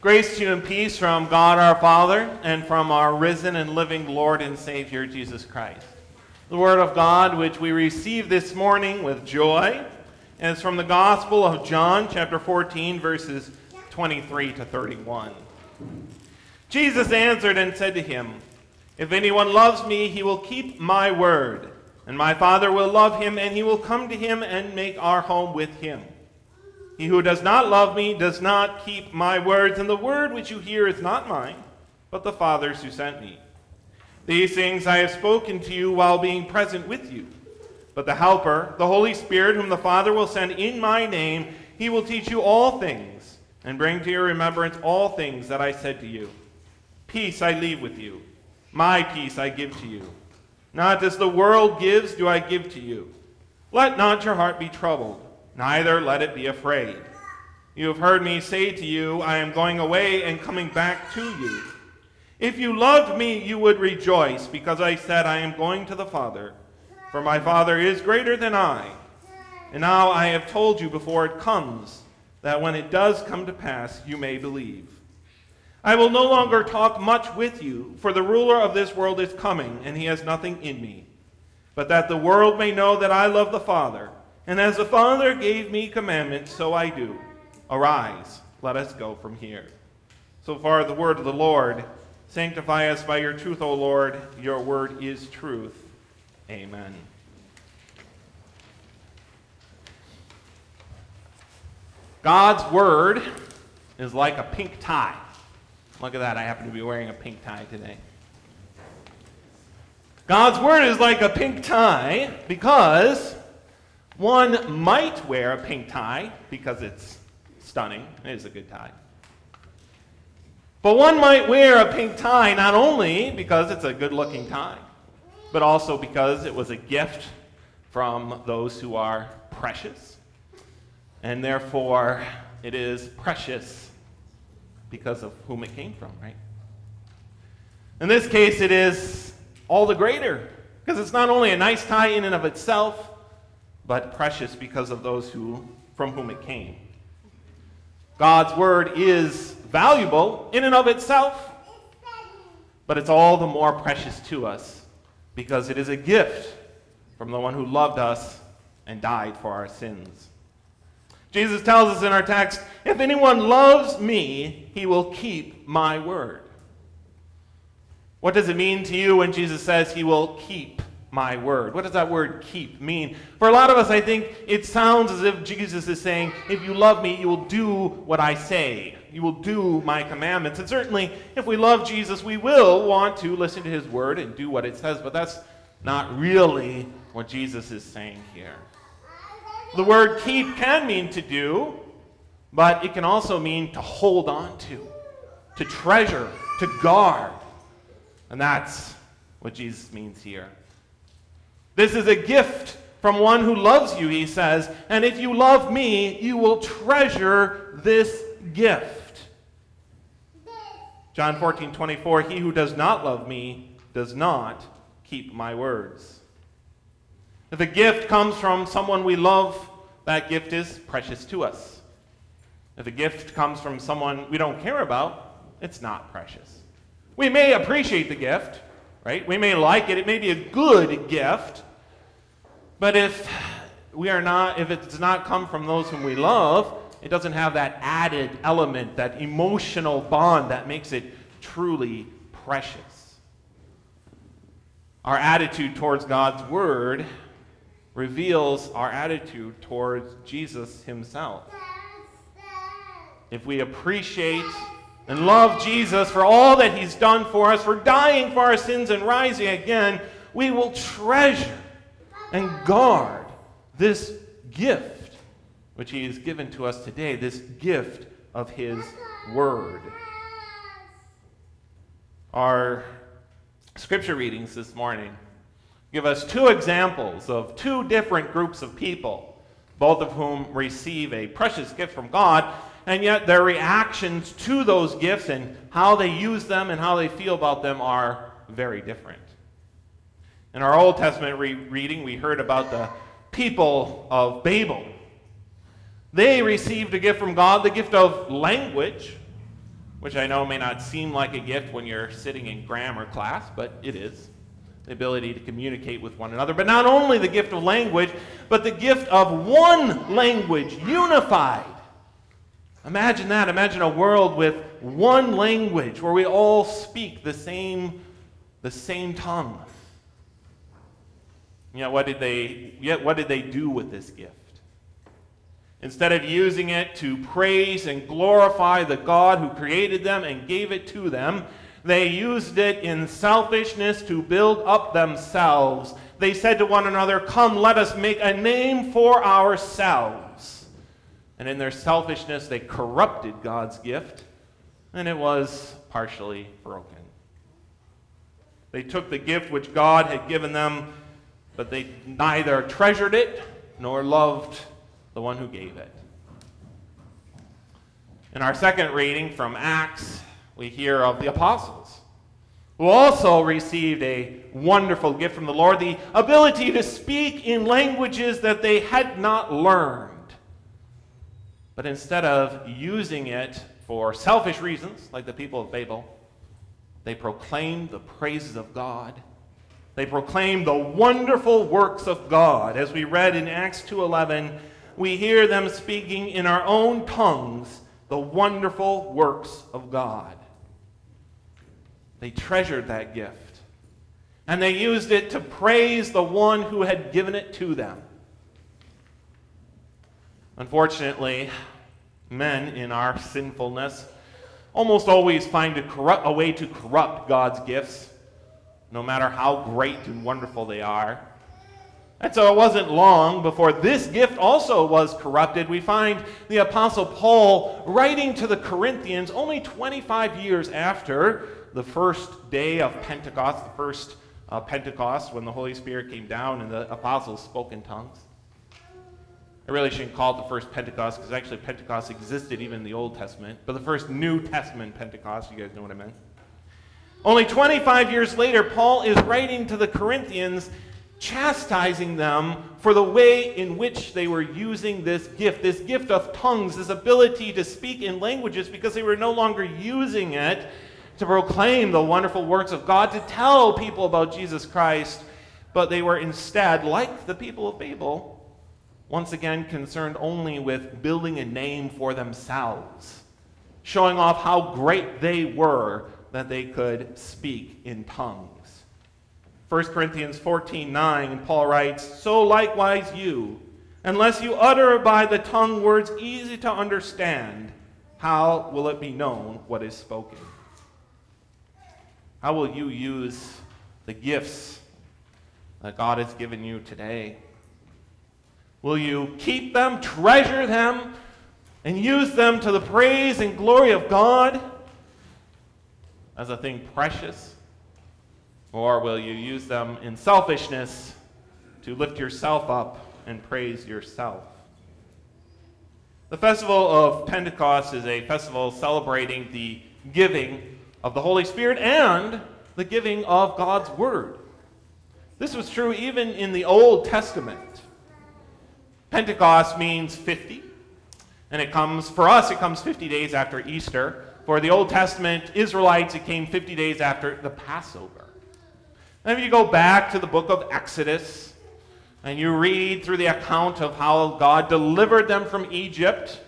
Grace to you and peace from God our Father and from our risen and living Lord and Savior Jesus Christ. The Word of God, which we receive this morning with joy, is from the Gospel of John, chapter 14, verses 23 to 31. Jesus answered and said to him, If anyone loves me, he will keep my word, and my Father will love him, and he will come to him and make our home with him. He who does not love me does not keep my words, and the word which you hear is not mine, but the Father's who sent me. These things I have spoken to you while being present with you. But the Helper, the Holy Spirit, whom the Father will send in my name, he will teach you all things, and bring to your remembrance all things that I said to you. Peace I leave with you, my peace I give to you. Not as the world gives, do I give to you. Let not your heart be troubled neither let it be afraid. You have heard me say to you, I am going away and coming back to you. If you loved me, you would rejoice, because I said, I am going to the Father, for my Father is greater than I. And now I have told you before it comes, that when it does come to pass, you may believe. I will no longer talk much with you, for the ruler of this world is coming, and he has nothing in me. But that the world may know that I love the Father. And as the Father gave me commandment, so I do. Arise, let us go from here. So far, the word of the Lord. Sanctify us by your truth, O Lord. Your word is truth. Amen. God's word is like a pink tie. Look at that. I happen to be wearing a pink tie today. God's word is like a pink tie because one might wear a pink tie because it's stunning. It is a good tie. But one might wear a pink tie not only because it's a good looking tie, but also because it was a gift from those who are precious. And therefore, it is precious because of whom it came from, right? In this case, it is all the greater because it's not only a nice tie in and of itself, but precious because of those who, from whom it came. God's word is valuable in and of itself, but it's all the more precious to us because it is a gift from the one who loved us and died for our sins. Jesus tells us in our text if anyone loves me, he will keep my word. What does it mean to you when Jesus says he will keep my word. What does that word keep mean? For a lot of us, I think it sounds as if Jesus is saying, if you love me, you will do what I say. You will do my commandments. And certainly, if we love Jesus, we will want to listen to his word and do what it says, but that's not really what Jesus is saying here. The word keep can mean to do, but it can also mean to hold on to, to treasure, to guard. And that's what Jesus means here. This is a gift from one who loves you, he says, and if you love me, you will treasure this gift. John 14, 24, he who does not love me does not keep my words. If a gift comes from someone we love, that gift is precious to us. If a gift comes from someone we don't care about, it's not precious. We may appreciate the gift, right? We may like it. It may be a good gift. But if we are not, if it does not come from those whom we love, it doesn't have that added element, that emotional bond that makes it truly precious. Our attitude towards God's Word reveals our attitude towards Jesus Himself. If we appreciate and love Jesus for all that He's done for us, for dying for our sins and rising again, we will treasure and guard this gift which He has given to us today, this gift of His Word. Our scripture readings this morning give us two examples of two different groups of people, both of whom receive a precious gift from God, and yet their reactions to those gifts and how they use them and how they feel about them are very different. In our Old Testament re- reading, we heard about the people of Babel. They received a gift from God, the gift of language, which I know may not seem like a gift when you're sitting in grammar class, but it is. The ability to communicate with one another. But not only the gift of language, but the gift of one language, unified. Imagine that. Imagine a world with one language where we all speak the same, the same tongue. You know, what did they, yet what did they do with this gift? Instead of using it to praise and glorify the God who created them and gave it to them, they used it in selfishness to build up themselves. They said to one another, Come, let us make a name for ourselves. And in their selfishness, they corrupted God's gift, and it was partially broken. They took the gift which God had given them, but they neither treasured it nor loved the one who gave it. In our second reading from Acts, we hear of the apostles, who also received a wonderful gift from the Lord the ability to speak in languages that they had not learned. But instead of using it for selfish reasons, like the people of Babel, they proclaimed the praises of God. They proclaimed the wonderful works of God. As we read in Acts 2:11, we hear them speaking in our own tongues the wonderful works of God. They treasured that gift. And they used it to praise the one who had given it to them. Unfortunately, men in our sinfulness almost always find a, corrupt, a way to corrupt God's gifts, no matter how great and wonderful they are. And so it wasn't long before this gift also was corrupted. We find the Apostle Paul writing to the Corinthians only 25 years after the first day of Pentecost, the first uh, Pentecost when the Holy Spirit came down and the apostles spoke in tongues. I really shouldn't call it the first Pentecost because actually Pentecost existed even in the Old Testament, but the first New Testament Pentecost, you guys know what I meant. Only 25 years later, Paul is writing to the Corinthians chastising them for the way in which they were using this gift, this gift of tongues, this ability to speak in languages, because they were no longer using it to proclaim the wonderful works of God, to tell people about Jesus Christ, but they were instead, like the people of Babel, once again concerned only with building a name for themselves, showing off how great they were that they could speak in tongues. 1 Corinthians 14 9, Paul writes, So likewise you, unless you utter by the tongue words easy to understand, how will it be known what is spoken? How will you use the gifts that God has given you today? Will you keep them, treasure them, and use them to the praise and glory of God as a thing precious? Or will you use them in selfishness to lift yourself up and praise yourself? The festival of Pentecost is a festival celebrating the giving of the Holy Spirit and the giving of God's Word. This was true even in the Old Testament. Pentecost means 50, and it comes, for us, it comes 50 days after Easter. For the Old Testament Israelites, it came 50 days after the Passover. And if you go back to the book of Exodus and you read through the account of how God delivered them from Egypt,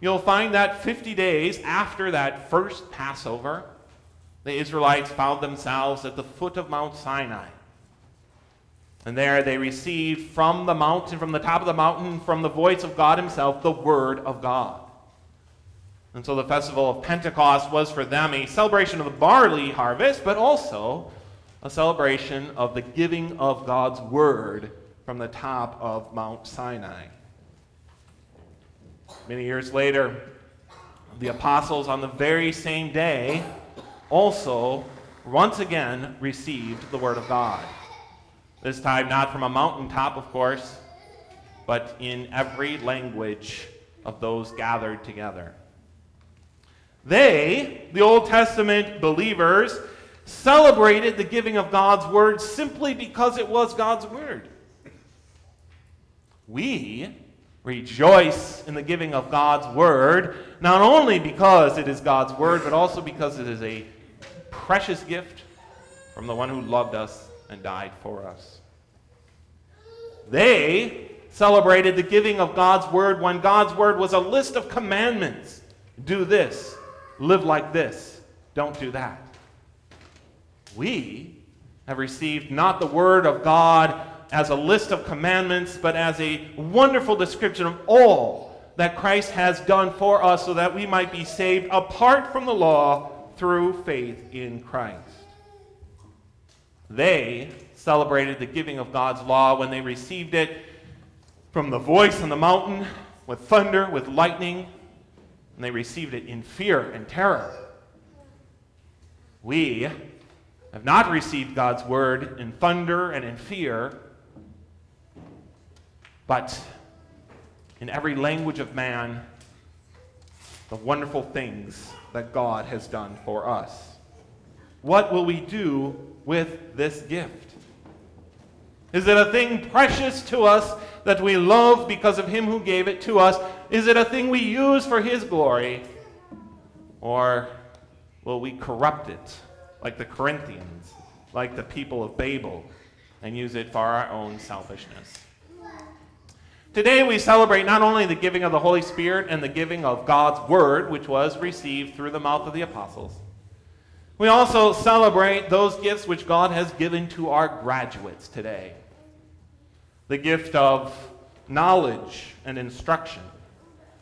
you'll find that 50 days after that first Passover, the Israelites found themselves at the foot of Mount Sinai. And there they received from the mountain, from the top of the mountain, from the voice of God Himself, the Word of God. And so the festival of Pentecost was for them a celebration of the barley harvest, but also a celebration of the giving of God's word from the top of Mount Sinai. Many years later, the apostles on the very same day also once again received the word of God. This time, not from a mountaintop, of course, but in every language of those gathered together. They, the Old Testament believers, celebrated the giving of God's word simply because it was God's word. We, Rejoice in the giving of God's word, not only because it is God's word, but also because it is a precious gift from the one who loved us and died for us. They celebrated the giving of God's word when God's word was a list of commandments. Do this, live like this, don't do that. We have received not the word of God as a list of commandments, but as a wonderful description of all that Christ has done for us so that we might be saved apart from the law through faith in Christ. They celebrated the giving of God's law when they received it from the voice on the mountain with thunder, with lightning, and they received it in fear and terror. We have not received God's word in thunder and in fear, but in every language of man, the wonderful things that God has done for us. What will we do with this gift? Is it a thing precious to us that we love because of Him who gave it to us? Is it a thing we use for His glory? Or will we corrupt it like the Corinthians, like the people of Babel, and use it for our own selfishness? Today we celebrate not only the giving of the Holy Spirit and the giving of God's Word, which was received through the mouth of the apostles. We also celebrate those gifts which God has given to our graduates today the gift of knowledge and instruction,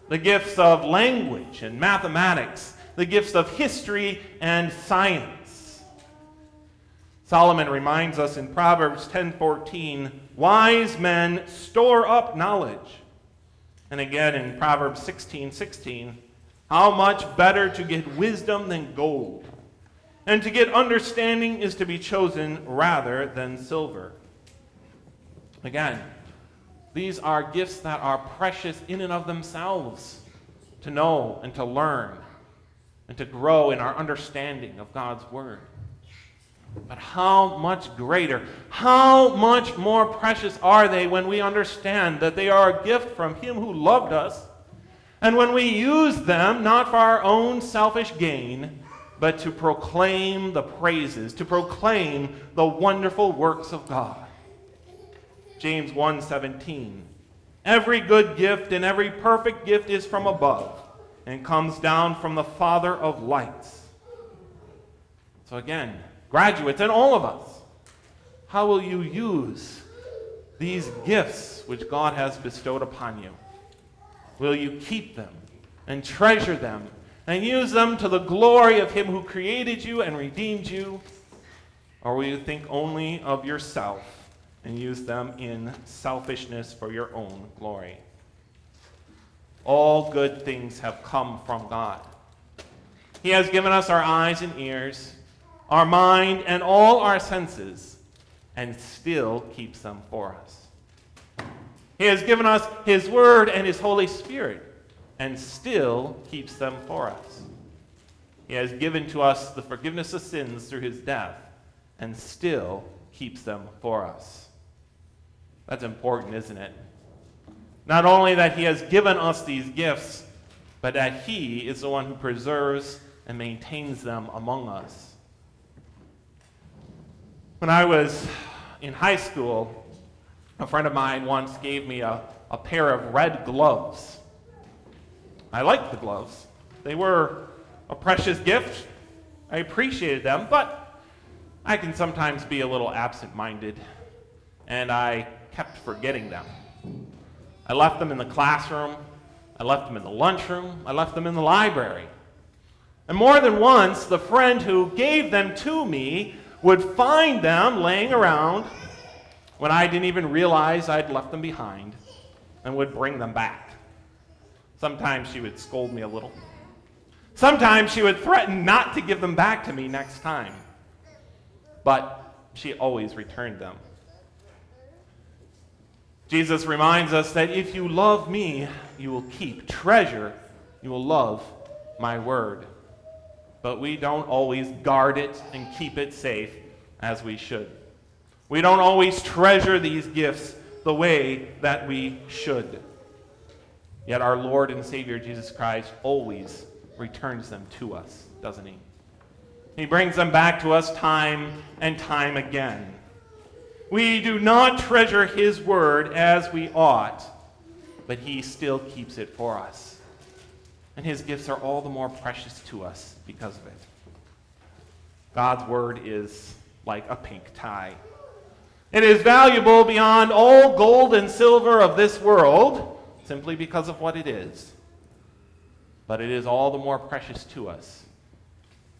the gifts of language and mathematics, the gifts of history and science Solomon reminds us in Proverbs 10:14, wise men store up knowledge. And again in Proverbs 16:16, 16, how much better to get wisdom than gold, and to get understanding is to be chosen rather than silver. Again, these are gifts that are precious in and of themselves to know and to learn and to grow in our understanding of God's word. But how much greater, how much more precious are they when we understand that they are a gift from Him who loved us, and when we use them not for our own selfish gain, but to proclaim the praises, to proclaim the wonderful works of God. James 1:17 Every good gift and every perfect gift is from above and comes down from the Father of lights. So again, graduates, and all of us. How will you use these gifts which God has bestowed upon you? Will you keep them and treasure them and use them to the glory of Him who created you and redeemed you? Or will you think only of yourself and use them in selfishness for your own glory? All good things have come from God. He has given us our eyes and ears our mind, and all our senses, and still keeps them for us. He has given us His Word and His Holy Spirit, and still keeps them for us. He has given to us the forgiveness of sins through His death, and still keeps them for us. That's important, isn't it? Not only that He has given us these gifts, but that He is the one who preserves and maintains them among us. When I was in high school, a friend of mine once gave me a, a pair of red gloves. I liked the gloves. They were a precious gift. I appreciated them, but I can sometimes be a little absent minded, and I kept forgetting them. I left them in the classroom, I left them in the lunchroom, I left them in the library. And more than once, the friend who gave them to me would find them laying around when I didn't even realize I'd left them behind and would bring them back. Sometimes she would scold me a little. Sometimes she would threaten not to give them back to me next time. But she always returned them. Jesus reminds us that if you love me, you will keep, treasure, you will love my word but we don't always guard it and keep it safe as we should. We don't always treasure these gifts the way that we should. Yet our Lord and Savior Jesus Christ always returns them to us, doesn't he? He brings them back to us time and time again. We do not treasure his word as we ought, but he still keeps it for us. And his gifts are all the more precious to us because of it. God's word is like a pink tie. It is valuable beyond all gold and silver of this world simply because of what it is. But it is all the more precious to us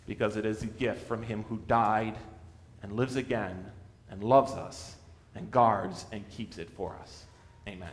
because it is a gift from him who died and lives again and loves us and guards and keeps it for us. Amen.